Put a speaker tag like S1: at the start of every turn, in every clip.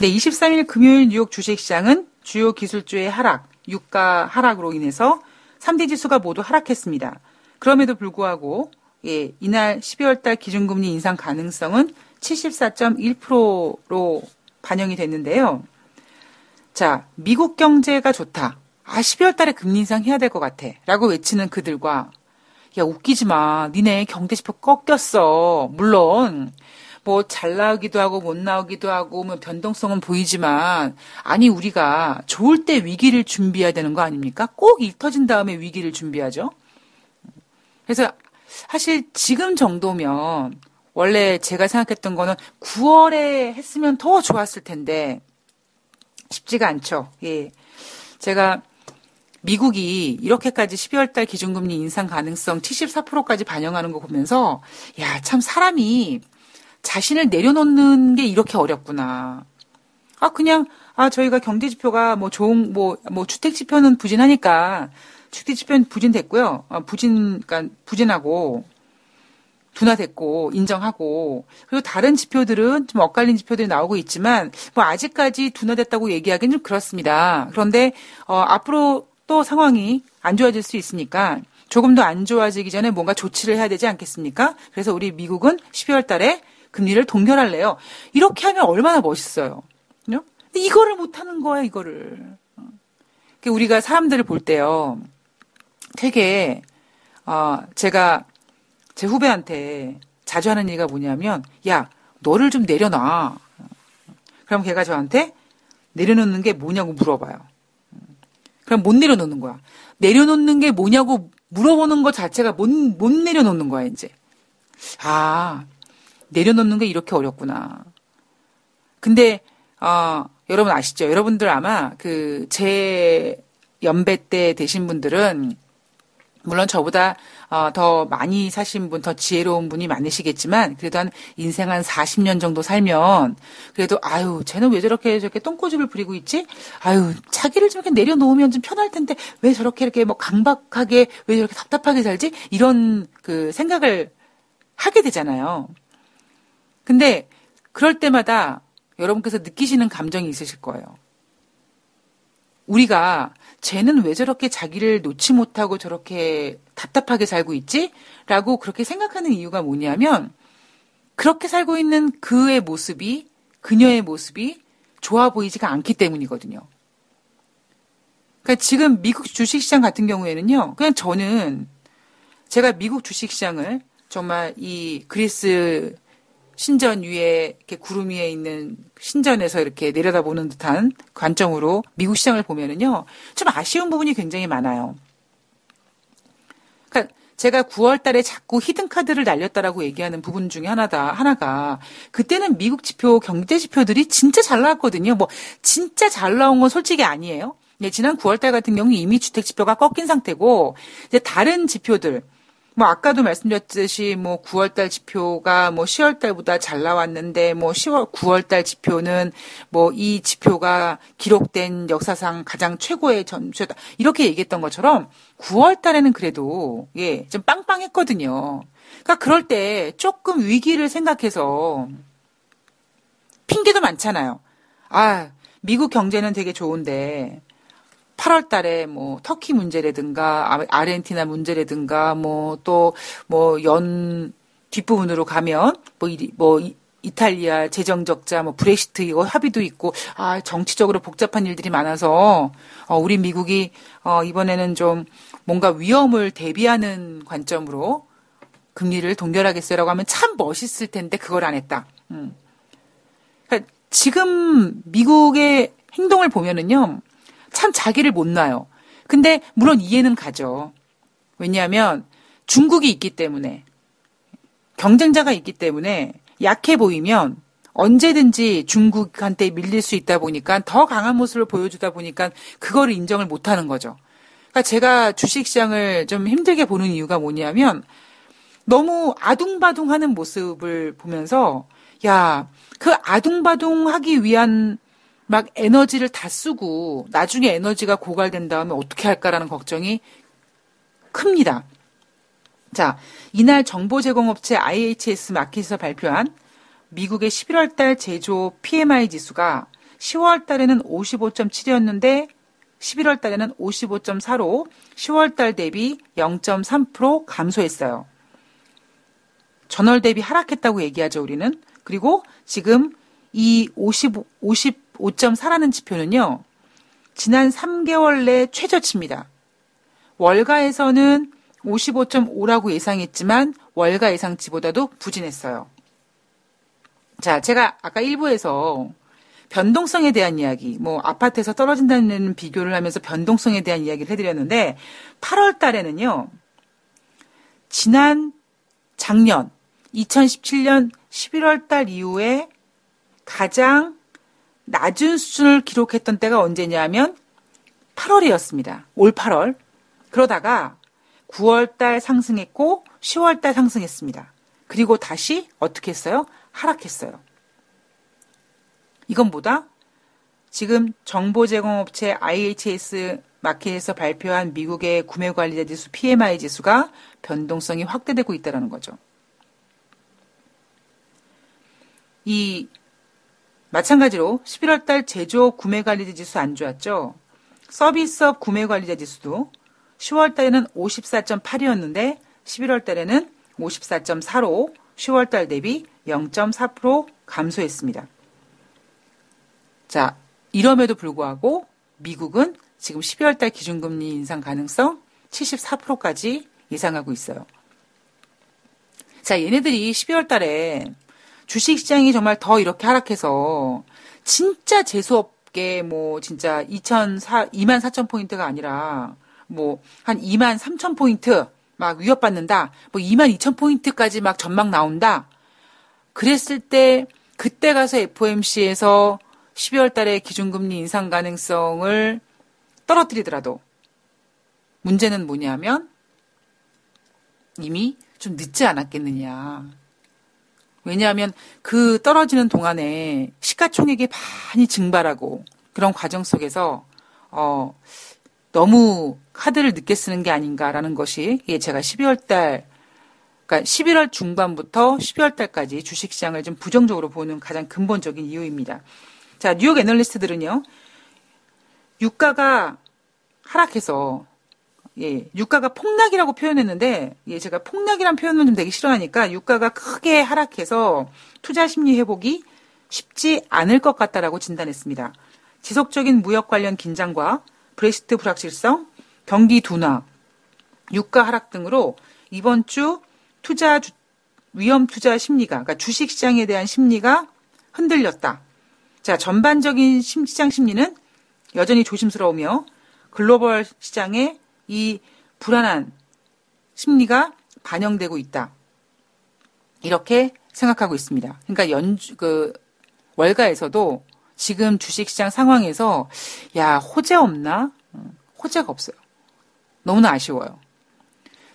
S1: 네, 23일 금요일 뉴욕 주식시장은 주요 기술주의 하락, 유가 하락으로 인해서 3대 지수가 모두 하락했습니다. 그럼에도 불구하고 예, 이날 12월 달 기준금리 인상 가능성은 74.1%로 반영이 됐는데요. 자, 미국 경제가 좋다. 아, 12월 달에 금리 인상 해야 될 것 같아. 라고 외치는 그들과 야, 웃기지 마. 니네 경제지표 꺾였어. 물론 뭐 잘 나오기도 하고 못 나오기도 하고 뭐 변동성은 보이지만 아니 우리가 좋을 때 위기를 준비해야 되는 거 아닙니까? 꼭 일 터진 다음에 위기를 준비하죠. 그래서 사실 지금 정도면 원래 제가 생각했던 거는 9월에 했으면 더 좋았을 텐데 쉽지가 않죠. 예. 제가 미국이 이렇게까지 12월 달 기준금리 인상 가능성 74%까지 반영하는 거 보면서 야, 참 사람이 자신을 내려놓는 게 이렇게 어렵구나. 아, 그냥 아, 저희가 경제 지표가 뭐 좋은 뭐 뭐 주택 지표는 부진하니까 주택 지표는 부진됐고요. 아, 부진 그러니까 부진하고 둔화됐고 인정하고 그리고 다른 지표들은 좀 엇갈린 지표들이 나오고 있지만 뭐 아직까지 둔화됐다고 얘기하기는 좀 그렇습니다. 그런데 어, 앞으로 또 상황이 안 좋아질 수 있으니까 조금 더 안 좋아지기 전에 뭔가 조치를 해야 되지 않겠습니까? 그래서 우리 미국은 12월 달에 금리를 동결할래요. 이렇게 하면 얼마나 멋있어요. 이거를 못 하는 거야, 이거를. 우리가 사람들을 볼 때요. 되게 어, 제가 제 후배한테 자주 하는 얘기가 뭐냐면 야, 너를 좀 내려놔. 그럼 걔가 저한테 내려놓는 게 뭐냐고 물어봐요. 그럼 못 내려놓는 거야. 내려놓는 게 뭐냐고 물어보는 것 자체가 못, 못 내려놓는 거야, 이제. 아, 내려놓는 게 이렇게 어렵구나. 근데, 어, 여러분 아시죠? 여러분들 아마 그, 제 연배 때 되신 분들은, 물론 저보다 어, 더 많이 사신 분, 더 지혜로운 분이 많으시겠지만, 그래도 한 인생 한 40년 정도 살면, 그래도, 아유, 쟤는 왜 저렇게 저렇게 똥꼬집을 부리고 있지? 아유, 자기를 좀 이렇게 내려놓으면 좀 편할 텐데, 왜 저렇게 이렇게 뭐 강박하게, 왜 저렇게 답답하게 살지? 이런 그 생각을 하게 되잖아요. 근데, 그럴 때마다 여러분께서 느끼시는 감정이 있으실 거예요. 우리가 쟤는 왜 저렇게 자기를 놓지 못하고 저렇게 답답하게 살고 있지? 라고 그렇게 생각하는 이유가 뭐냐면 그렇게 살고 있는 그의 모습이 그녀의 모습이 좋아 보이지가 않기 때문이거든요. 그러니까 지금 미국 주식시장 같은 경우에는요. 그냥 저는 제가 미국 주식시장을 정말 이 그리스 신전 위에 이렇게 구름 위에 있는 신전에서 이렇게 내려다보는 듯한 관점으로 미국 시장을 보면은요 좀 아쉬운 부분이 굉장히 많아요. 그러니까 제가 9월 달에 자꾸 히든 카드를 날렸다라고 얘기하는 부분 중에 하나다, 하나가, 그때는 미국 지표, 경제 지표들이 진짜 잘 나왔거든요. 뭐, 진짜 잘 나온 건 솔직히 아니에요. 네, 지난 9월 달 같은 경우 이미 주택 지표가 꺾인 상태고, 이제 다른 지표들, 뭐 아까도 말씀드렸듯이 뭐 9월 달 지표가 뭐 10월 달보다 잘 나왔는데 뭐 10월 9월 달 지표는 뭐 이 지표가 기록된 역사상 가장 최고의 전체다. 이렇게 얘기했던 것처럼 9월 달에는 그래도 예, 좀 빵빵했거든요. 그러니까 그럴 때 조금 위기를 생각해서 핑계도 많잖아요. 아, 미국 경제는 되게 좋은데 8월 달에 뭐 터키 문제라든가 아, 아르헨티나 문제라든가 뭐 또 뭐 연 뒷부분으로 가면 뭐, 이, 뭐 이탈리아 재정 적자 뭐 브렉시트 이거 합의도 있고 아 정치적으로 복잡한 일들이 많아서 어 우리 미국이 어 이번에는 좀 뭔가 위험을 대비하는 관점으로 금리를 동결하겠어요라고 하면 참 멋있을 텐데 그걸 안 했다. 음. 그러니까 지금 미국의 행동을 보면은요. 참 자기를 못 놔요. 근데 물론 이해는 가죠. 왜냐하면 중국이 있기 때문에 경쟁자가 있기 때문에 약해 보이면 언제든지 중국한테 밀릴 수 있다 보니까 더 강한 모습을 보여주다 보니까 그거를 인정을 못 하는 거죠. 그러니까 제가 주식 시장을 좀 힘들게 보는 이유가 뭐냐면 너무 아둥바둥 하는 모습을 보면서 야, 그 아둥바둥 하기 위한 막 에너지를 다 쓰고 나중에 에너지가 고갈된 다음에 어떻게 할까라는 걱정이 큽니다. 자, 이날 정보 제공업체 IHS 마켓에서 발표한 미국의 11월 달 제조 PMI 지수가 10월 달에는 55.7이었는데 11월 달에는 55.4로 10월 달 대비 0.3% 감소했어요. 전월 대비 하락했다고 얘기하죠, 우리는. 그리고 지금 이 50, 55.4라는 지표는요, 지난 3개월 내 최저치입니다. 월가에서는 55.5라고 예상했지만 월가 예상치보다도 부진했어요. 자, 제가 아까 일부에서 변동성에 대한 이야기, 뭐 아파트에서 떨어진다는 비교를 하면서 변동성에 대한 이야기를 해드렸는데 8월 달에는요, 지난 작년 2017년 11월 달 이후에 가장 낮은 수준을 기록했던 때가 언제냐면 8월이었습니다. 올 8월. 그러다가 9월 달 상승했고 10월 달 상승했습니다. 그리고 다시 어떻게 했어요? 하락했어요. 이건 보다 지금 정보 제공업체 IHS 마켓에서 발표한 미국의 구매 관리자 지수 PMI 지수가 변동성이 확대되고 있다는 거죠. 이 마찬가지로 11월 달 제조업 구매 관리자 지수 안 좋았죠. 서비스업 구매 관리자 지수도 10월 달에는 54.8이었는데 11월 달에는 54.4로 10월 달 대비 0.4% 감소했습니다. 자, 이럼에도 불구하고 미국은 지금 12월 달 기준금리 인상 가능성 74%까지 예상하고 있어요. 자, 얘네들이 12월 달에 주식시장이 정말 더 이렇게 하락해서 진짜 재수없게 뭐 진짜 2,004, 2만 4천 포인트가 아니라 뭐 한 2만 3천 포인트 막 위협받는다. 뭐 2만 2천 포인트까지 막 전망 나온다. 그랬을 때 그때 가서 FOMC에서 12월 달에 기준금리 인상 가능성을 떨어뜨리더라도 문제는 뭐냐면 이미 좀 늦지 않았겠느냐. 왜냐하면 그 떨어지는 동안에 시가총액이 많이 증발하고 그런 과정 속에서 어 너무 카드를 늦게 쓰는 게 아닌가라는 것이 예, 제가 12월 달 그러니까 11월 중반부터 12월 달까지 주식 시장을 좀 부정적으로 보는 가장 근본적인 이유입니다. 자, 뉴욕 애널리스트들은요. 유가가 하락해서 예, 유가가 폭락이라고 표현했는데, 예, 제가 폭락이란 표현은 좀 되게 싫어하니까 유가가 크게 하락해서 투자 심리 회복이 쉽지 않을 것 같다라고 진단했습니다. 지속적인 무역 관련 긴장과 브렉시트 불확실성, 경기 둔화, 유가 하락 등으로 이번 주 투자 주, 위험 투자 심리가, 그러니까 주식 시장에 대한 심리가 흔들렸다. 자, 전반적인 시장 심리는 여전히 조심스러우며 글로벌 시장에 이 불안한 심리가 반영되고 있다. 이렇게 생각하고 있습니다. 그러니까 연주, 그, 월가에서도 지금 주식시장 상황에서, 야, 호재 없나? 호재가 없어요. 너무나 아쉬워요.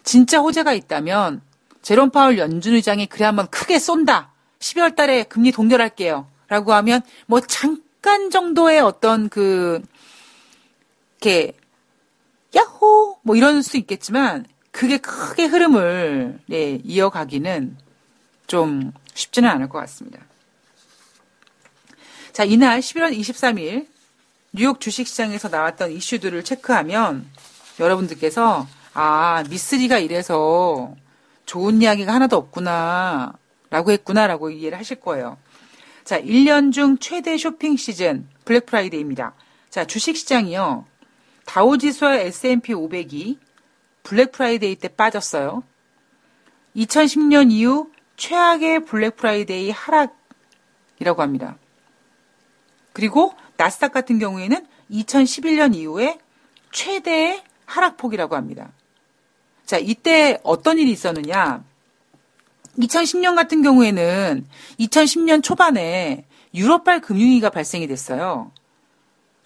S1: 진짜 호재가 있다면, 제롬 파울 연준 의장이 그래 한번 크게 쏜다. 12월 달에 금리 동결할게요. 라고 하면, 뭐, 잠깐 정도의 어떤 그, 이렇게! 뭐 이럴 수 있겠지만 그게 크게 흐름을 네, 이어가기는 좀 쉽지는 않을 것 같습니다. 자, 이날 11월 23일 뉴욕 주식시장에서 나왔던 이슈들을 체크하면 여러분들께서 아, 미쓰리가 이래서 좋은 이야기가 하나도 없구나 라고 했구나 라고 이해를 하실 거예요. 자, 1년 중 최대 쇼핑 시즌 블랙 프라이데이입니다. 자, 주식시장이요. 다우지수와 S&P 500이 블랙 프라이데이 때 빠졌어요. 2010년 이후 최악의 블랙 프라이데이 하락이라고 합니다. 그리고 나스닥 같은 경우에는 2011년 이후에 최대의 하락폭이라고 합니다. 자, 이때 어떤 일이 있었느냐? 2010년 같은 경우에는 2010년 초반에 유럽발 금융위기가 발생이 됐어요.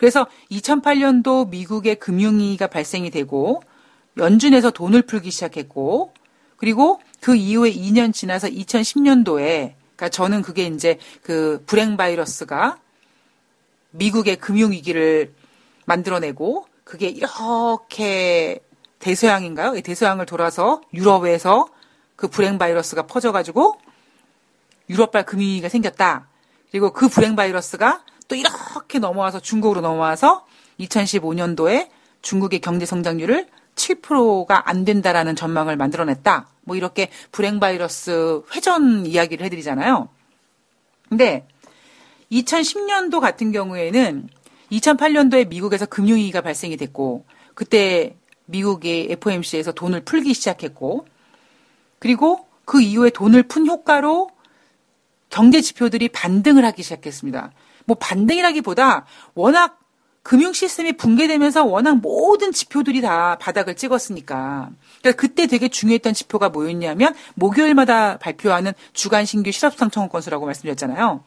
S1: 그래서 2008년도 미국의 금융위기가 발생이 되고 연준에서 돈을 풀기 시작했고 그리고 그 이후에 2년 지나서 2010년도에 그러니까 저는 그게 이제 그 불행 바이러스가 미국의 금융 위기를 만들어내고 그게 이렇게 대서양인가요? 대서양을 돌아서 유럽에서 그 불행 바이러스가 퍼져가지고 유럽발 금융위기가 생겼다. 그리고 그 불행 바이러스가 또 이렇게 넘어와서 중국으로 넘어와서 2015년도에 중국의 경제 성장률을 7%가 안 된다라는 전망을 만들어냈다. 뭐 이렇게 불행 바이러스 회전 이야기를 해드리잖아요. 근데 2010년도 같은 경우에는 2008년도에 미국에서 금융위기가 발생이 됐고 그때 미국의 FOMC에서 돈을 풀기 시작했고 그리고 그 이후에 돈을 푼 효과로 경제 지표들이 반등을 하기 시작했습니다. 뭐 반등이라기보다 워낙 금융 시스템이 붕괴되면서 워낙 모든 지표들이 다 바닥을 찍었으니까. 그러니까 그때 되게 중요했던 지표가 뭐였냐면 목요일마다 발표하는 주간 신규 실업상 청원 건수라고 말씀드렸잖아요.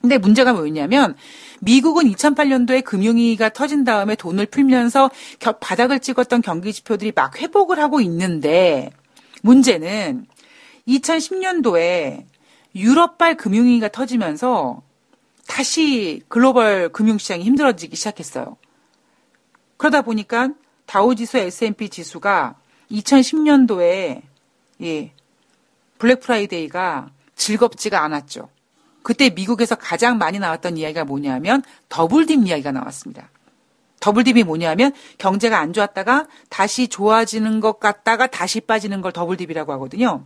S1: 근데 문제가 뭐였냐면 미국은 2008년도에 금융위기가 터진 다음에 돈을 풀면서 바닥을 찍었던 경기 지표들이 막 회복을 하고 있는데 문제는 2010년도에 유럽발 금융위기가 터지면서 다시 글로벌 금융시장이 힘들어지기 시작했어요. 그러다 보니까 다우지수 S&P 지수가 2010년도에 예, 블랙 프라이데이가 즐겁지가 않았죠. 그때 미국에서 가장 많이 나왔던 이야기가 뭐냐면 더블딥 이야기가 나왔습니다. 더블딥이 뭐냐면 경제가 안 좋았다가 다시 좋아지는 것 같다가 다시 빠지는 걸 더블딥이라고 하거든요.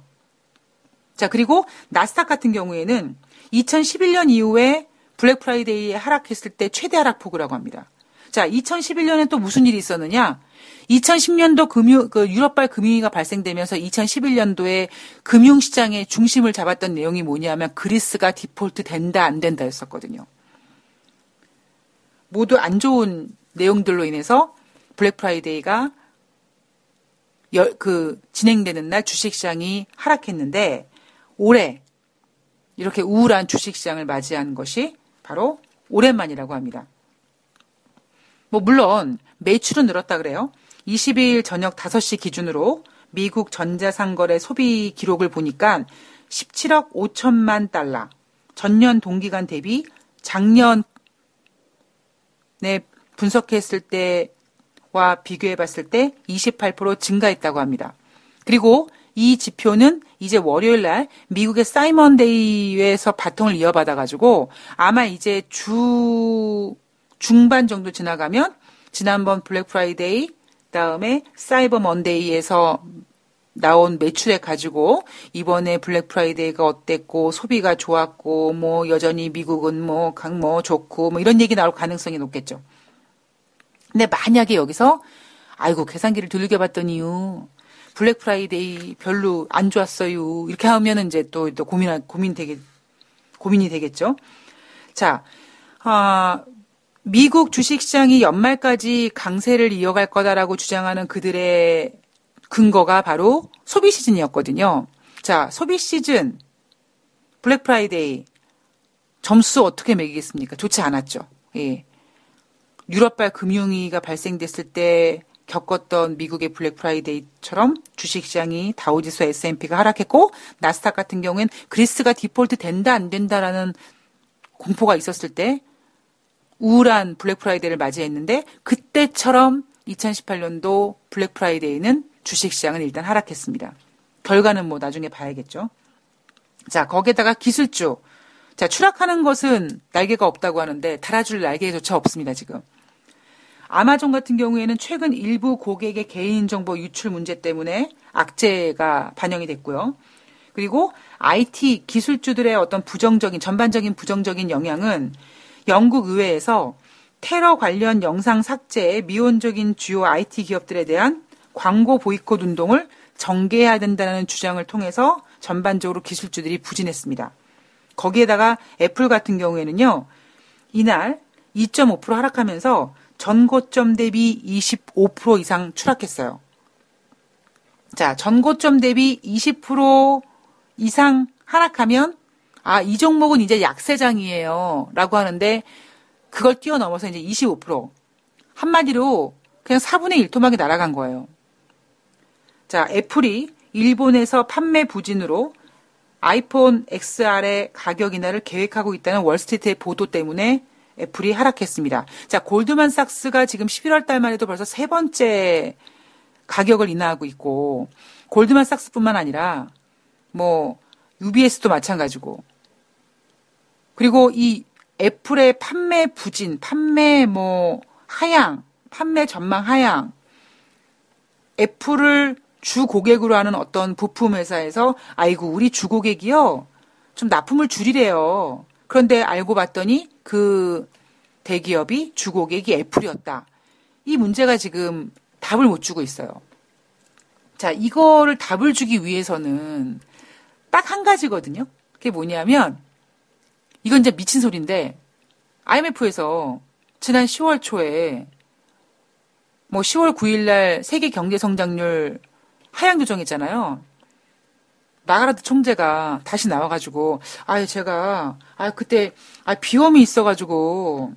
S1: 자, 그리고 나스닥 같은 경우에는 2011년 이후에 블랙 프라이데이에 하락했을 때 최대 하락폭이라고 합니다. 자, 2011년에 또 무슨 일이 있었느냐? 2010년도 금융, 그 유럽발 금융위기가 발생되면서 2011년도에 금융 시장의 중심을 잡았던 내용이 뭐냐면 그리스가 디폴트 된다, 안 된다 였었거든요. 모두 안 좋은 내용들로 인해서 블랙 프라이데이가 그 진행되는 날 주식 시장이 하락했는데 올해 이렇게 우울한 주식 시장을 맞이한 것이 바로 오랜만이라고 합니다. 뭐 물론 매출은 늘었다 그래요. 22일 저녁 5시 기준으로 미국 전자상거래 소비 기록을 보니까 17억 5천만 달러. 전년 동기간 대비 작년에 분석했을 때와 비교해 봤을 때 28% 증가했다고 합니다. 그리고 이 지표는 이제 월요일 날 미국의 사이먼 데이에서 바통을 이어받아 가지고 아마 이제 주 중반 정도 지나가면 지난번 블랙 프라이데이 다음에 사이버 먼데이에서 나온 매출액 가지고 이번에 블랙 프라이데이가 어땠고 소비가 좋았고 뭐 여전히 미국은 뭐 강뭐 뭐 좋고 뭐 이런 얘기 나올 가능성이 높겠죠. 근데 만약에 여기서 아이고 계산기를 봤더니요 블랙 프라이데이 별로 안 좋았어요. 이렇게 하면은 이제 또, 또 고민, 고민 되게, 고민이 되겠죠. 자, 아, 미국 주식시장이 연말까지 강세를 이어갈 거다라고 주장하는 그들의 근거가 바로 소비 시즌이었거든요. 자, 소비 시즌, 블랙 프라이데이, 점수 어떻게 매기겠습니까? 좋지 않았죠. 예. 유럽발 금융위기가 발생됐을 때 겪었던 미국의 블랙 프라이데이처럼 주식시장이 다우지수 S&P가 하락했고 나스닥 같은 경우엔 그리스가 디폴트 된다 안 된다라는 공포가 있었을 때 우울한 블랙 프라이데이를 맞이했는데 그때처럼 2018년도 블랙 프라이데이는 주식시장은 일단 하락했습니다. 결과는 뭐 나중에 봐야겠죠. 자, 거기에다가 기술주. 자, 추락하는 것은 날개가 없다고 하는데 달아줄 날개조차 없습니다, 지금. 아마존 같은 경우에는 최근 일부 고객의 개인정보 유출 문제 때문에 악재가 반영이 됐고요. 그리고 IT 기술주들의 어떤 부정적인, 전반적인 부정적인 영향은 영국 의회에서 테러 관련 영상 삭제에 미온적인 주요 IT 기업들에 대한 광고 보이콧 운동을 전개해야 된다는 주장을 통해서 전반적으로 기술주들이 부진했습니다. 거기에다가 애플 같은 경우에는요, 이날 2.5% 하락하면서 전고점 대비 25% 이상 추락했어요. 자, 전고점 대비 20% 이상 하락하면 아, 이 종목은 이제 약세장이에요. 라고 하는데 그걸 뛰어넘어서 이제 25% 한마디로 그냥 4분의 1토막이 날아간 거예요. 자, 애플이 일본에서 판매 부진으로 아이폰 XR의 가격 인하를 계획하고 있다는 월스트리트의 보도 때문에 애플이 하락했습니다. 자, 골드만삭스가 지금 11월 달만 해도 벌써 세 번째 가격을 인하하고 있고 골드만삭스뿐만 아니라 뭐 UBS도 마찬가지고 그리고 이 애플의 판매 부진, 판매 뭐 하향, 판매 전망 하향, 애플을 주 고객으로 하는 어떤 부품 회사에서 아이고 우리 주 고객이요 좀 납품을 줄이래요. 그런데 알고 봤더니 그 대기업이 주 고객이 애플이었다. 이 문제가 지금 답을 못 주고 있어요. 자, 이거를 답을 주기 위해서는 딱 한 가지거든요. 그게 뭐냐면 이건 이제 미친 소리인데 IMF에서 지난 10월 초에 뭐 10월 9일 날 세계 경제 성장률 하향 조정했잖아요. 나가라드 총재가 다시 나와가지고, 아유, 제가, 아 그때, 아, 비염이 있어가지고,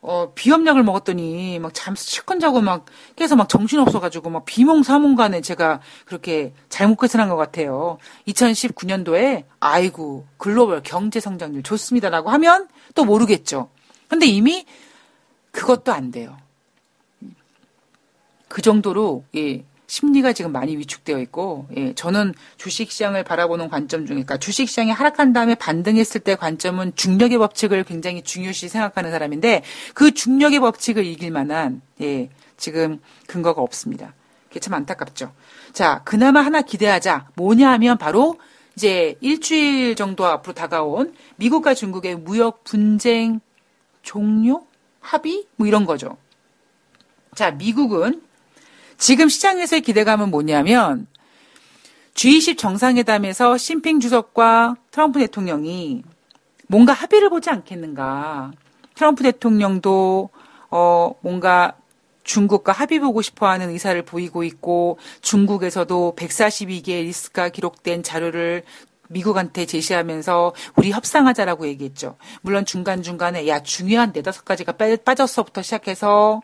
S1: 어, 비염약을 먹었더니, 막 잠수 치권 자고 막, 깨서 막 정신 없어가지고, 막 비몽사몽간에 제가 그렇게 잘못 계산한 것 같아요. 2019년도에, 아이고, 글로벌 경제 성장률 좋습니다라고 하면 또 모르겠죠. 근데 이미 그것도 안 돼요. 그 정도로, 예, 심리가 지금 많이 위축되어 있고, 예, 저는 주식시장을 바라보는 관점 중에, 그러니까 주식시장이 하락한 다음에 반등했을 때 관점은 중력의 법칙을 굉장히 중요시 생각하는 사람인데, 그 중력의 법칙을 이길 만한, 예, 지금 근거가 없습니다. 그게 참 안타깝죠. 자, 그나마 하나 기대하자. 뭐냐 하면 바로 이제 일주일 정도 앞으로 다가온 미국과 중국의 무역 분쟁 종료? 합의? 뭐 이런 거죠. 자, 미국은 지금 시장에서의 기대감은 뭐냐면 G20 정상회담에서 심핑 주석과 트럼프 대통령이 뭔가 합의를 보지 않겠는가. 트럼프 대통령도 어 뭔가 중국과 합의 보고 싶어 하는 의사를 보이고 있고 중국에서도 142개의 리스크가 기록된 자료를 미국한테 제시하면서 우리 협상하자라고 얘기했죠. 물론 중간중간에 야 중요한 네다섯 가지가 빠졌어부터 시작해서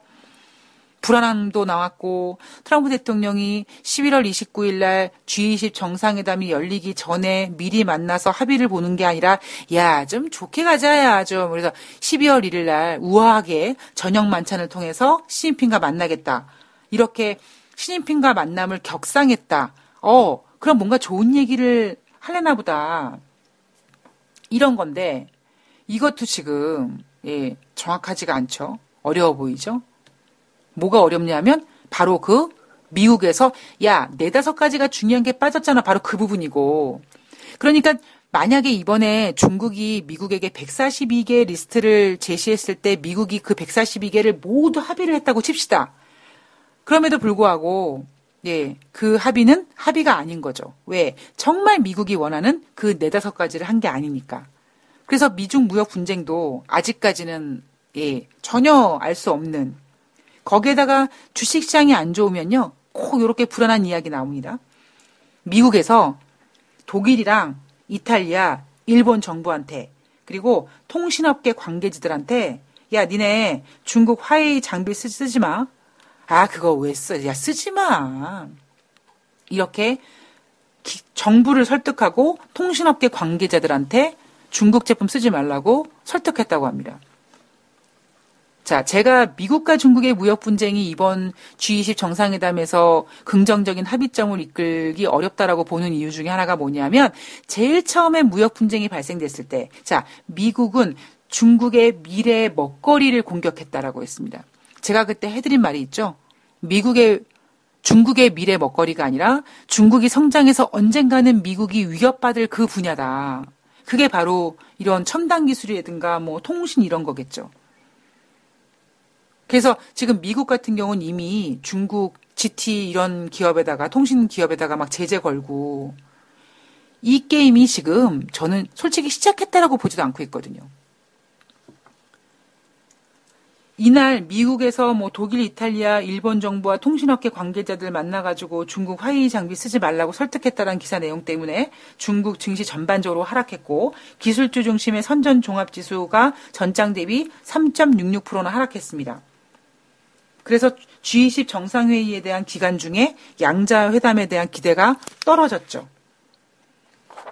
S1: 불안함도 나왔고 트럼프 대통령이 11월 29일 날 G20 정상회담이 열리기 전에 미리 만나서 합의를 보는 게 아니라 야 좀 좋게 가자야 좀 그래서 12월 1일 날 우아하게 저녁 만찬을 통해서 시진핑과 만나겠다 이렇게 시진핑과 만남을 격상했다. 어 그럼 뭔가 좋은 얘기를 할래나 보다 이런 건데 이것도 지금 예 정확하지가 않죠. 어려워 보이죠. 뭐가 어렵냐면 바로 그 미국에서 야 네다섯 가지가 중요한 게 빠졌잖아 바로 그 부분이고 그러니까 만약에 이번에 중국이 미국에게 142개 리스트를 제시했을 때 미국이 그 142개를 모두 합의를 했다고 칩시다. 그럼에도 불구하고 예, 그 합의는 합의가 아닌 거죠. 왜? 정말 미국이 원하는 그 네다섯 가지를 한 게 아니니까. 그래서 미중 무역 분쟁도 아직까지는 예, 전혀 알 수 없는 거기에다가 주식시장이 안 좋으면요. 꼭 이렇게 불안한 이야기 나옵니다. 미국에서 독일이랑 이탈리아, 일본 정부한테 그리고 통신업계 관계지들한테 야 니네 중국 화웨이 장비 쓰, 쓰지 마. 아 그거 왜 써? 야 쓰지 마. 이렇게 기, 정부를 설득하고 통신업계 관계자들한테 중국 제품 쓰지 말라고 설득했다고 합니다. 자, 제가 미국과 중국의 무역 분쟁이 이번 G20 정상회담에서 긍정적인 합의점을 이끌기 어렵다라고 보는 이유 중에 하나가 뭐냐면 제일 처음에 무역 분쟁이 발생됐을 때, 자, 미국은 중국의 미래 먹거리를 공격했다라고 했습니다. 제가 그때 해드린 말이 있죠. 미국의 중국의 미래 먹거리가 아니라 중국이 성장해서 언젠가는 미국이 위협받을 그 분야다. 그게 바로 이런 첨단 기술이라든가 뭐 통신 이런 거겠죠. 그래서 지금 미국 같은 경우는 이미 중국 GT 이런 기업에다가 통신 기업에다가 막 제재 걸고 이 게임이 지금 저는 솔직히 시작했다라고 보지도 않고 있거든요. 이날 미국에서 뭐 독일, 이탈리아, 일본 정부와 통신업계 관계자들 만나가지고 중국 화웨이 장비 쓰지 말라고 설득했다는 기사 내용 때문에 중국 증시 전반적으로 하락했고 기술주 중심의 선전 종합 지수가 전장 대비 3.66%나 하락했습니다. 그래서 G20 정상회의에 대한 기간 중에 양자 회담에 대한 기대가 떨어졌죠.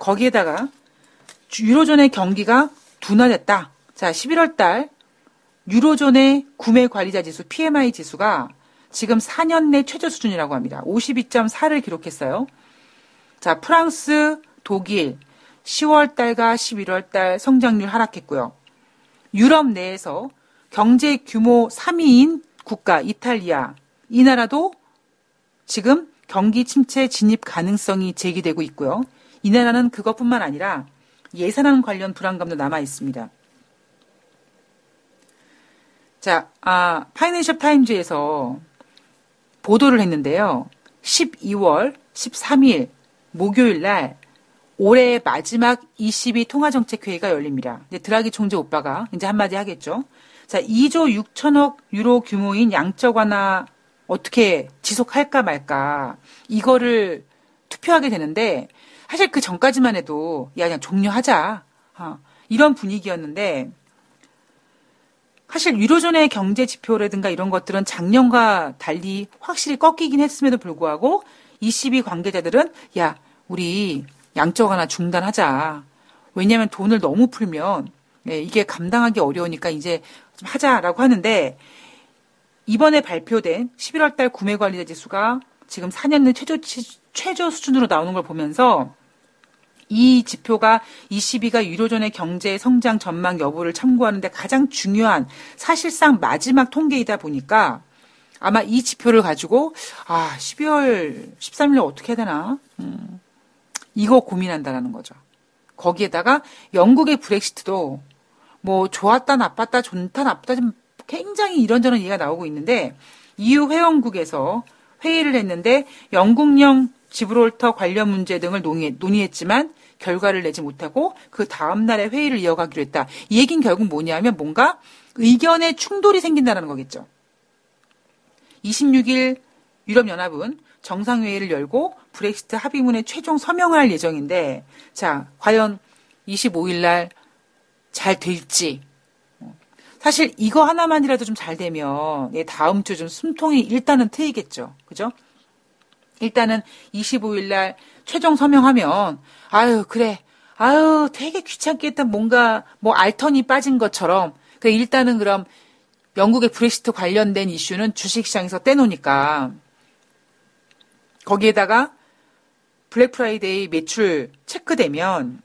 S1: 거기에다가 유로존의 경기가 둔화됐다. 자, 11월 달 유로존의 구매 관리자 지수 PMI 지수가 지금 4년 내 최저 수준이라고 합니다. 52.4를 기록했어요. 자, 프랑스, 독일 10월 달과 11월 달 성장률 하락했고요. 유럽 내에서 경제 규모 3위인 국가 이탈리아 이 나라도 지금 경기 침체 진입 가능성이 제기되고 있고요. 이 나라는 그것뿐만 아니라 예산안 관련 불안감도 남아 있습니다. 자, 아, 파이낸셜 타임즈에서 보도를 했는데요. 12월 13일 목요일 날 올해 마지막 22 통화정책회의가 열립니다. 드라기 총재 오빠가 이제 한마디 하겠죠. 자, 2조 6천억 유로 규모인 양적 완화 어떻게 지속할까 말까 이거를 투표하게 되는데 사실 그 전까지만 해도 야 그냥 종료하자 어, 이런 분위기였는데 사실 유로존의 경제 지표라든가 이런 것들은 작년과 달리 확실히 꺾이긴 했음에도 불구하고 22 관계자들은 야 우리 양적 하나 중단하자. 왜냐하면 돈을 너무 풀면 네, 이게 감당하기 어려우니까 이제 좀 하자라고 하는데 이번에 발표된 11월 달 구매 관리자 지수가 지금 4년 내 최저, 최저 수준으로 나오는 걸 보면서 이 지표가 22가 유로존의 경제 성장 전망 여부를 참고하는데 가장 중요한 사실상 마지막 통계이다 보니까 아마 이 지표를 가지고 아 12월 13일 어떻게 해야 되나 음, 이거 고민한다라는 거죠. 거기에다가 영국의 브렉시트도 뭐 좋았다 나빴다 좋다 나쁘다 좀 굉장히 이런저런 얘기가 나오고 있는데 EU 회원국에서 회의를 했는데 영국령 지브롤터 관련 문제 등을 논의했지만 결과를 내지 못하고 그 다음 날에 회의를 이어가기로 했다. 이 얘기는 결국 뭐냐면 뭔가 의견의 충돌이 생긴다는 거겠죠. 26일 유럽연합은 정상회의를 열고 브렉시트 합의문에 최종 서명할 예정인데, 자, 과연 25일 날 잘 될지. 사실 이거 하나만이라도 좀 잘 되면, 예, 다음 주 좀 숨통이 일단은 트이겠죠. 그죠? 일단은 25일 날 최종 서명하면 아유 그래 아유 되게 귀찮게 했던 뭔가 뭐 알턴이 빠진 것처럼 그 일단은 그럼 영국의 브렉시트 관련된 이슈는 주식시장에서 떼놓으니까 거기에다가 블랙 프라이데이 매출 체크되면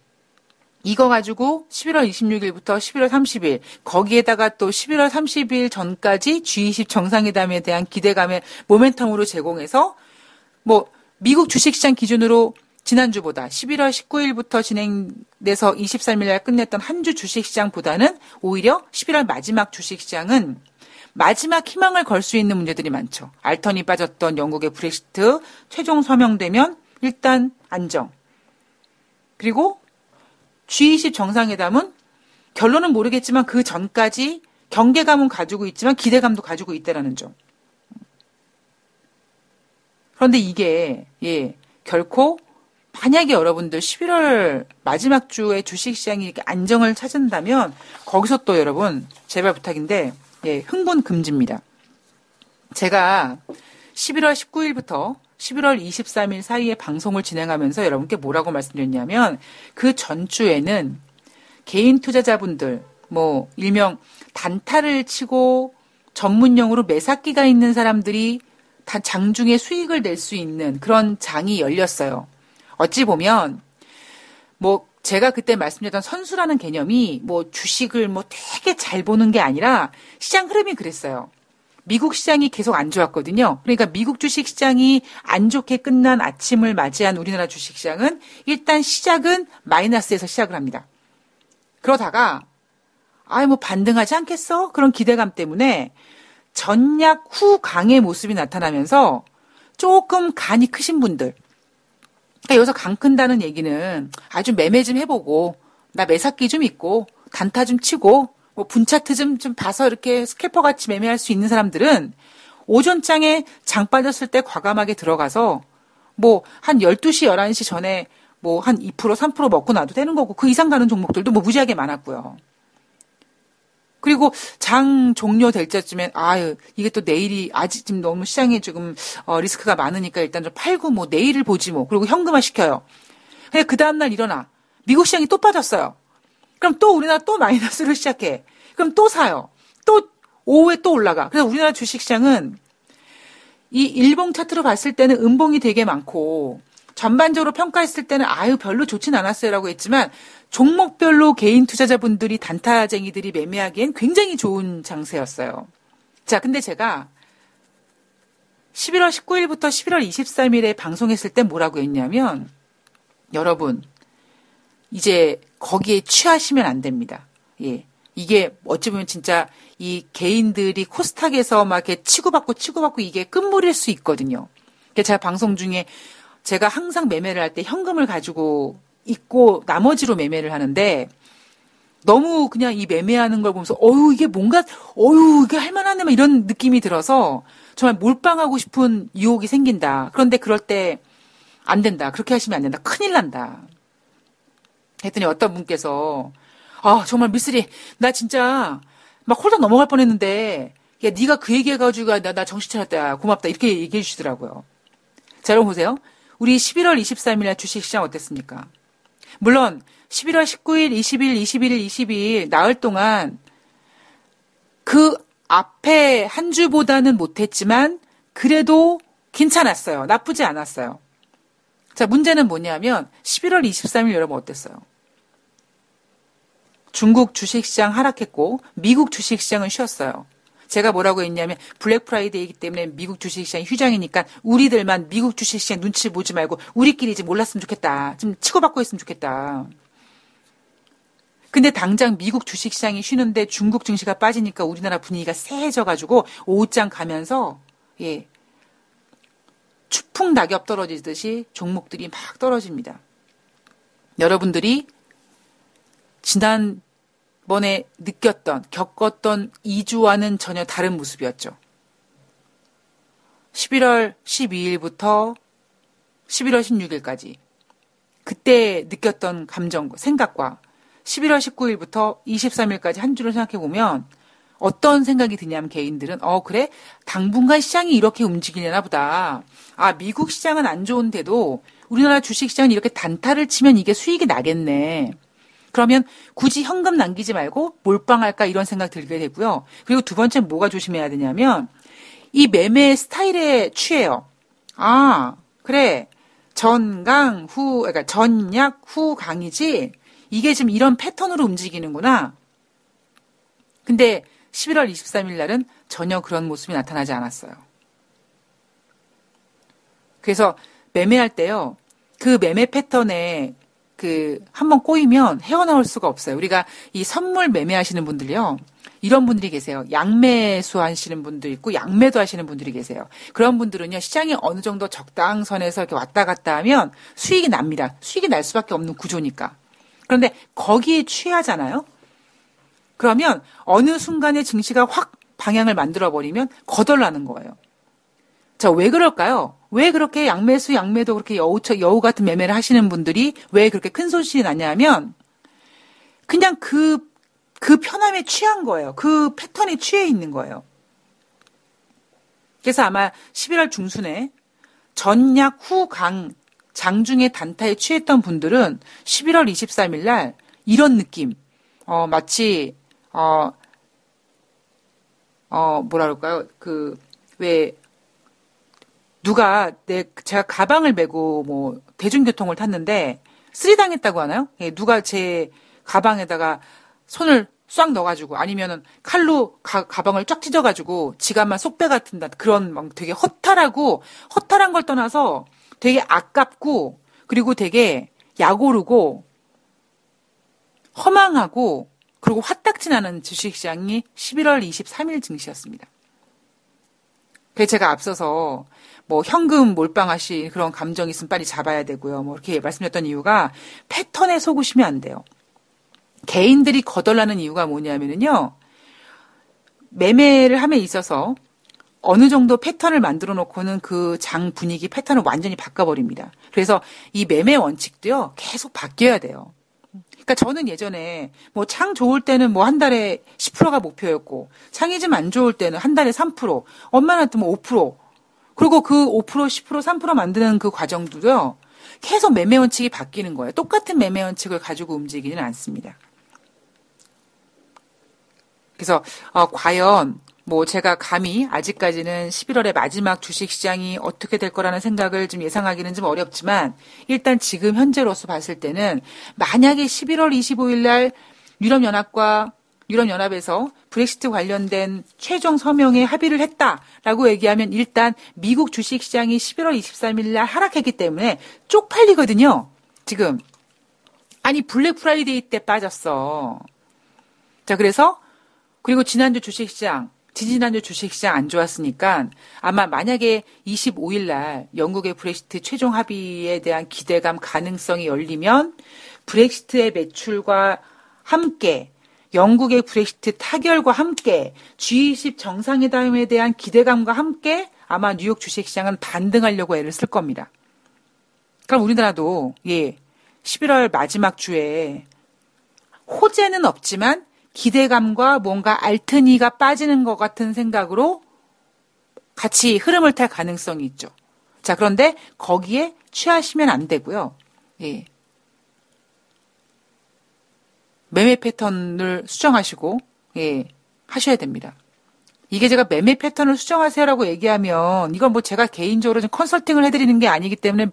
S1: 이거 가지고 11월 26일부터 11월 30일 거기에다가 또 11월 30일 전까지 G20 정상회담에 대한 기대감을 모멘텀으로 제공해서 뭐 미국 주식시장 기준으로 지난주보다 11월 19일부터 진행돼서 23일 날 끝냈던 한 주 주식시장보다는 오히려 11월 마지막 주식시장은 마지막 희망을 걸 수 있는 문제들이 많죠. 알턴이 빠졌던 영국의 브렉시트 최종 서명되면 일단 안정. 그리고 G20 정상회담은 결론은 모르겠지만 그 전까지 경계감은 가지고 있지만 기대감도 가지고 있다라는 점. 그런데 이게 예 결코 만약에 여러분들 11월 마지막 주에 주식시장이 이렇게 안정을 찾은다면 거기서 또 여러분 제발 부탁인데 예 흥분 금지입니다. 제가 11월 19일부터 11월 23일 사이에 방송을 진행하면서 여러분께 뭐라고 말씀드렸냐면 그 전주에는 개인 투자자분들 뭐 일명 단타를 치고 전문용어로 매사기가 있는 사람들이 다 장중에 수익을 낼 수 있는 그런 장이 열렸어요. 어찌 보면 뭐 제가 그때 말씀드렸던 선수라는 개념이 뭐 주식을 뭐 되게 잘 보는 게 아니라 시장 흐름이 그랬어요. 미국 시장이 계속 안 좋았거든요. 그러니까 미국 주식 시장이 안 좋게 끝난 아침을 맞이한 우리나라 주식 시장은 일단 시작은 마이너스에서 시작을 합니다. 그러다가 아이 뭐 반등하지 않겠어? 그런 기대감 때문에 전약 후 강의 모습이 나타나면서 조금 간이 크신 분들. 그러니까 여기서 강 큰다는 얘기는 아주 매매 좀 해보고 나 매사기 좀 있고 단타 좀 치고 뭐 분차트 좀, 좀 봐서 이렇게 스캘퍼 같이 매매할 수 있는 사람들은 오전장에 장 빠졌을 때 과감하게 들어가서 뭐 한 12시, 11시 전에 뭐 한 2%, 3% 먹고 나도 되는 거고 그 이상 가는 종목들도 뭐 무지하게 많았고요. 그리고 장 종료될 때쯤엔 아유 이게 또 내일이 아직 지금 너무 시장에 지금 어, 리스크가 많으니까 일단 좀 팔고 뭐 내일을 보지 뭐 그리고 현금화 시켜요. 그 다음 날 일어나 미국 시장이 또 빠졌어요. 그럼 또 우리나라 또 마이너스를 시작해. 그럼 또 사요. 또 오후에 또 올라가. 그래서 우리나라 주식 시장은 이 일봉 차트로 봤을 때는 음봉이 되게 많고 전반적으로 평가했을 때는 아유 별로 좋진 않았어요라고 했지만 종목별로 개인 투자자분들이 단타쟁이들이 매매하기엔 굉장히 좋은 장세였어요. 자, 근데 제가 11월 19일부터 11월 23일에 방송했을 때 뭐라고 했냐면 여러분 이제 거기에 취하시면 안 됩니다. 예. 이게 어찌 보면 진짜 이 개인들이 코스닥에서 막 이렇게 치고받고 치고받고 이게 끝물일 수 있거든요. 제가 방송 중에 제가 항상 매매를 할 때 현금을 가지고 있고 나머지로 매매를 하는데 너무 그냥 이 매매하는 걸 보면서 어유 이게 뭔가 어유 이게 할만하네 막 이런 느낌이 들어서 정말 몰빵하고 싶은 유혹이 생긴다. 그런데 그럴 때 안 된다. 그렇게 하시면 안 된다. 큰일 난다. 했더니 어떤 분께서 아 정말 미쓰리 나 진짜 막 홀딱 넘어갈 뻔했는데 야 네가 그 얘기해가지고 나, 나 정신 차렸다 고맙다 이렇게 얘기해 주시더라고요. 자 여러분 보세요. 우리 11월 23일 날 주식시장 어땠습니까? 물론 11월 19일, 20일, 21일, 22일 나흘 동안 그 앞에 한 주보다는 못했지만 그래도 괜찮았어요. 나쁘지 않았어요. 자, 문제는 뭐냐면 11월 23일 여러분 어땠어요? 중국 주식시장 하락했고 미국 주식시장은 쉬었어요. 제가 뭐라고 했냐면 블랙 프라이데이이기 때문에 미국 주식시장이 휴장이니까 우리들만 미국 주식시장 눈치 보지 말고 우리끼리 이제 놀았으면 좋겠다. 좀 치고받고 있으면 좋겠다. 근데 당장 미국 주식시장이 쉬는데 중국 증시가 빠지니까 우리나라 분위기가 쎄해져가지고 오후장 가면서 예 추풍 낙엽 떨어지듯이 종목들이 막 떨어집니다. 여러분들이 지난 번에 느꼈던, 겪었던 2주와는 전혀 다른 모습이었죠. 11월 12일부터 11월 16일까지 그때 느꼈던 감정, 생각과 11월 19일부터 23일까지 한 주를 생각해 보면 어떤 생각이 드냐면 개인들은 어 그래 당분간 시장이 이렇게 움직이려나 보다. 아 미국 시장은 안 좋은데도 우리나라 주식 시장은 이렇게 단타를 치면 이게 수익이 나겠네. 그러면 굳이 현금 남기지 말고 몰빵할까 이런 생각 들게 되고요. 그리고 두 번째 뭐가 조심해야 되냐면 이 매매 스타일에 취해요. 아, 그래. 전강 후, 그러니까 전약 후 강이지. 이게 지금 이런 패턴으로 움직이는구나. 근데 11월 23일 날은 전혀 그런 모습이 나타나지 않았어요. 그래서 매매할 때요. 그 매매 패턴에 그 한번 꼬이면 헤어나올 수가 없어요. 우리가 이 선물 매매하시는 분들요. 이런 분들이 계세요. 양매수 하시는 분도 있고 양매도 하시는 분들이 계세요. 그런 분들은요. 시장이 어느 정도 적당선에서 이렇게 왔다 갔다 하면 수익이 납니다. 수익이 날 수밖에 없는 구조니까. 그런데 거기에 취하잖아요. 그러면 어느 순간에 증시가 확 방향을 만들어 버리면 거덜나는 거예요. 자, 왜 그럴까요? 왜 그렇게 양매수, 양매도 그렇게 여우, 여우 같은 매매를 하시는 분들이 왜 그렇게 큰 손실이 나냐면 그냥 그, 그 편함에 취한 거예요. 그 패턴에 취해 있는 거예요. 그래서 아마 11월 중순에 전약 후 강, 장중의 단타에 취했던 분들은 11월 23일 날 이런 느낌, 어, 마치, 어, 어, 뭐라 그럴까요? 그, 왜, 누가 내 제가 가방을 메고 뭐 대중교통을 탔는데 쓰리당했다고 하나요? 예, 누가 제 가방에다가 손을 싹 넣어가지고 아니면은 칼로 가, 가방을 쫙 찢어가지고 지갑만 쏙 빼같은 다 그런 막 되게 허탈하고 허탈한 걸 떠나서 되게 아깝고 그리고 되게 약오르고 허망하고 그리고 화딱지 나는 주식시장이 11월 23일 증시였습니다. 그래서 제가 앞서서 뭐 현금 몰빵하시 그런 감정 있으면 빨리 잡아야 되고요. 뭐 이렇게 말씀드렸던 이유가 패턴에 속으시면 안 돼요. 개인들이 거덜나는 이유가 뭐냐면은요. 매매를 함에 있어서 어느 정도 패턴을 만들어 놓고는 그 장 분위기 패턴을 완전히 바꿔버립니다. 그래서 이 매매 원칙도요, 계속 바뀌어야 돼요. 그러니까 저는 예전에 뭐 창 좋을 때는 뭐 한 달에 10%가 목표였고, 창이 좀 안 좋을 때는 한 달에 3%, 엄마한테 뭐 5%, 그리고 그 5%, 10%, 3% 만드는 그 과정도요. 계속 매매 원칙이 바뀌는 거예요. 똑같은 매매 원칙을 가지고 움직이지는 않습니다. 그래서 어, 과연 뭐 제가 감히 아직까지는 11월의 마지막 주식 시장이 어떻게 될 거라는 생각을 좀 예상하기는 좀 어렵지만 일단 지금 현재로서 봤을 때는 만약에 11월 25일 날 유럽 연합과 유럽 연합에서 브렉시트 관련된 최종 서명에 합의를 했다라고 얘기하면 일단 미국 주식 시장이 11월 23일 날 하락했기 때문에 쪽팔리거든요. 지금 아니 블랙 프라이데이 때 빠졌어. 자 그래서 그리고 지난주 주식 시장 지지난주 주식시장 안 좋았으니까 아마 만약에 25일 날 영국의 브렉시트 최종 합의에 대한 기대감 가능성이 열리면 브렉시트의 매출과 함께 영국의 브렉시트 타결과 함께 G20 정상회담에 대한 기대감과 함께 아마 뉴욕 주식시장은 반등하려고 애를 쓸 겁니다. 그럼 우리나라도 예 11월 마지막 주에 호재는 없지만 기대감과 뭔가 알트니가 빠지는 것 같은 생각으로 같이 흐름을 탈 가능성이 있죠. 자, 그런데 거기에 취하시면 안 되고요. 예. 매매 패턴을 수정하시고, 예, 하셔야 됩니다. 이게 제가 매매 패턴을 수정하세요라고 얘기하면 이건 뭐 제가 개인적으로 좀 컨설팅을 해드리는 게 아니기 때문에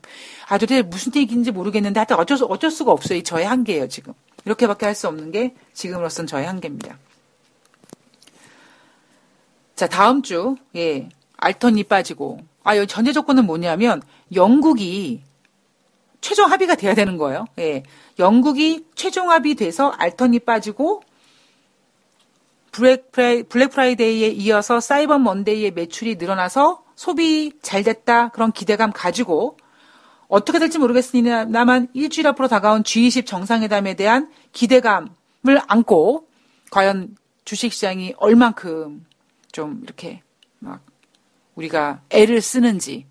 S1: 아 도대체 무슨 얘기인지 모르겠는데 하여튼 어쩔, 수, 어쩔 수가 없어요. 저의 한계예요 지금. 이렇게밖에 할 수 없는 게 지금으로선 저의 한계입니다. 자, 다음 주, 예, 알턴이 빠지고, 아, 여기 전제 조건은 뭐냐면, 영국이 최종 합의가 돼야 되는 거예요. 예. 영국이 최종 합의돼서 알턴이 빠지고, 블랙, 프라이, 블랙 프라이데이에 이어서 사이버 먼데이의 매출이 늘어나서 소비 잘 됐다. 그런 기대감 가지고, 어떻게 될지 모르겠으나만 일주일 앞으로 다가온 G20 정상회담에 대한 기대감을 안고 과연 주식시장이 얼만큼 좀 이렇게 막 우리가 애를 쓰는지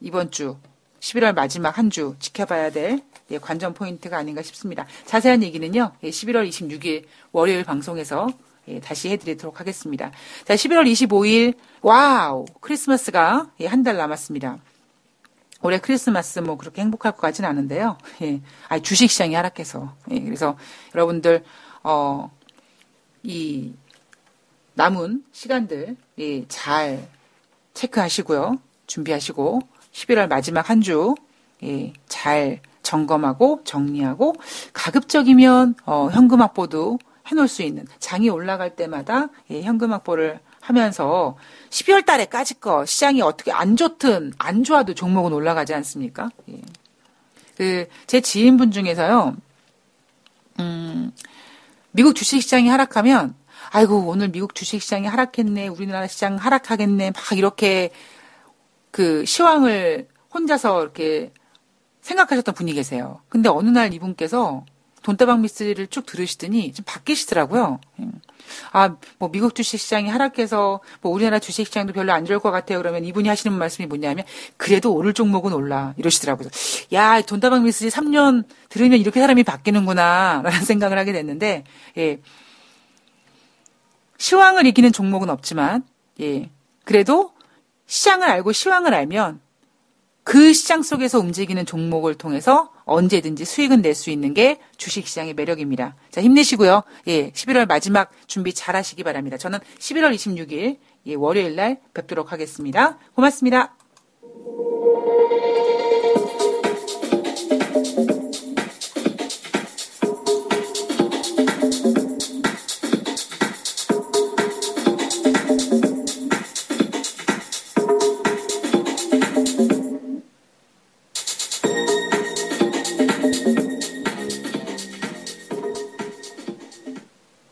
S1: 이번 주 11월 마지막 한 주 지켜봐야 될 예, 관전 포인트가 아닌가 싶습니다. 자세한 얘기는요, 11월 예, 26일 월요일 방송에서 예, 다시 해드리도록 하겠습니다. 자, 11월 25일, 와우! 크리스마스가 한 달 남았습니다. 올해 크리스마스 뭐 그렇게 행복할 것 같지는 않은데요. 예. 아, 주식 시장이 하락해서. 예. 그래서 여러분들 어, 이 남은 시간들 예, 잘 체크하시고요. 준비하시고 11월 마지막 한 주 예, 잘 점검하고 정리하고 가급적이면 어, 현금 확보도 해놓을 수 있는 장이 올라갈 때마다 예, 현금 확보를 하면서 12월 달에까지 거 시장이 어떻게 안 좋든 안 좋아도 종목은 올라가지 않습니까? 예. 그제 지인분 중에서요. 음, 미국 주식 시장이 하락하면 아이고 오늘 미국 주식 시장이 하락했네. 우리나라 시장 하락하겠네. 막 이렇게 그 시황을 혼자서 이렇게 생각하셨던 분이 계세요. 근데 어느 날 이분께서 돈다방 미스를 쭉 들으시더니 좀 바뀌시더라고요. 예. 아, 뭐 미국 주식 시장이 하락해서 뭐 우리나라 주식 시장도 별로 안 좋을 것 같아요. 그러면 이분이 하시는 말씀이 뭐냐면 그래도 오를 종목은 올라 이러시더라고요. 야, 돈다방 미스지 3년 들으면 이렇게 사람이 바뀌는구나라는 생각을 하게 됐는데 예. 시황을 이기는 종목은 없지만 예. 그래도 시장을 알고 시황을 알면 그 시장 속에서 움직이는 종목을 통해서 언제든지 수익은 낼 수 있는 게 주식시장의 매력입니다. 자, 힘내시고요. 예, 11월 마지막 준비 잘 하시기 바랍니다. 저는 11월 26일, 예, 월요일 날 뵙도록 하겠습니다. 고맙습니다.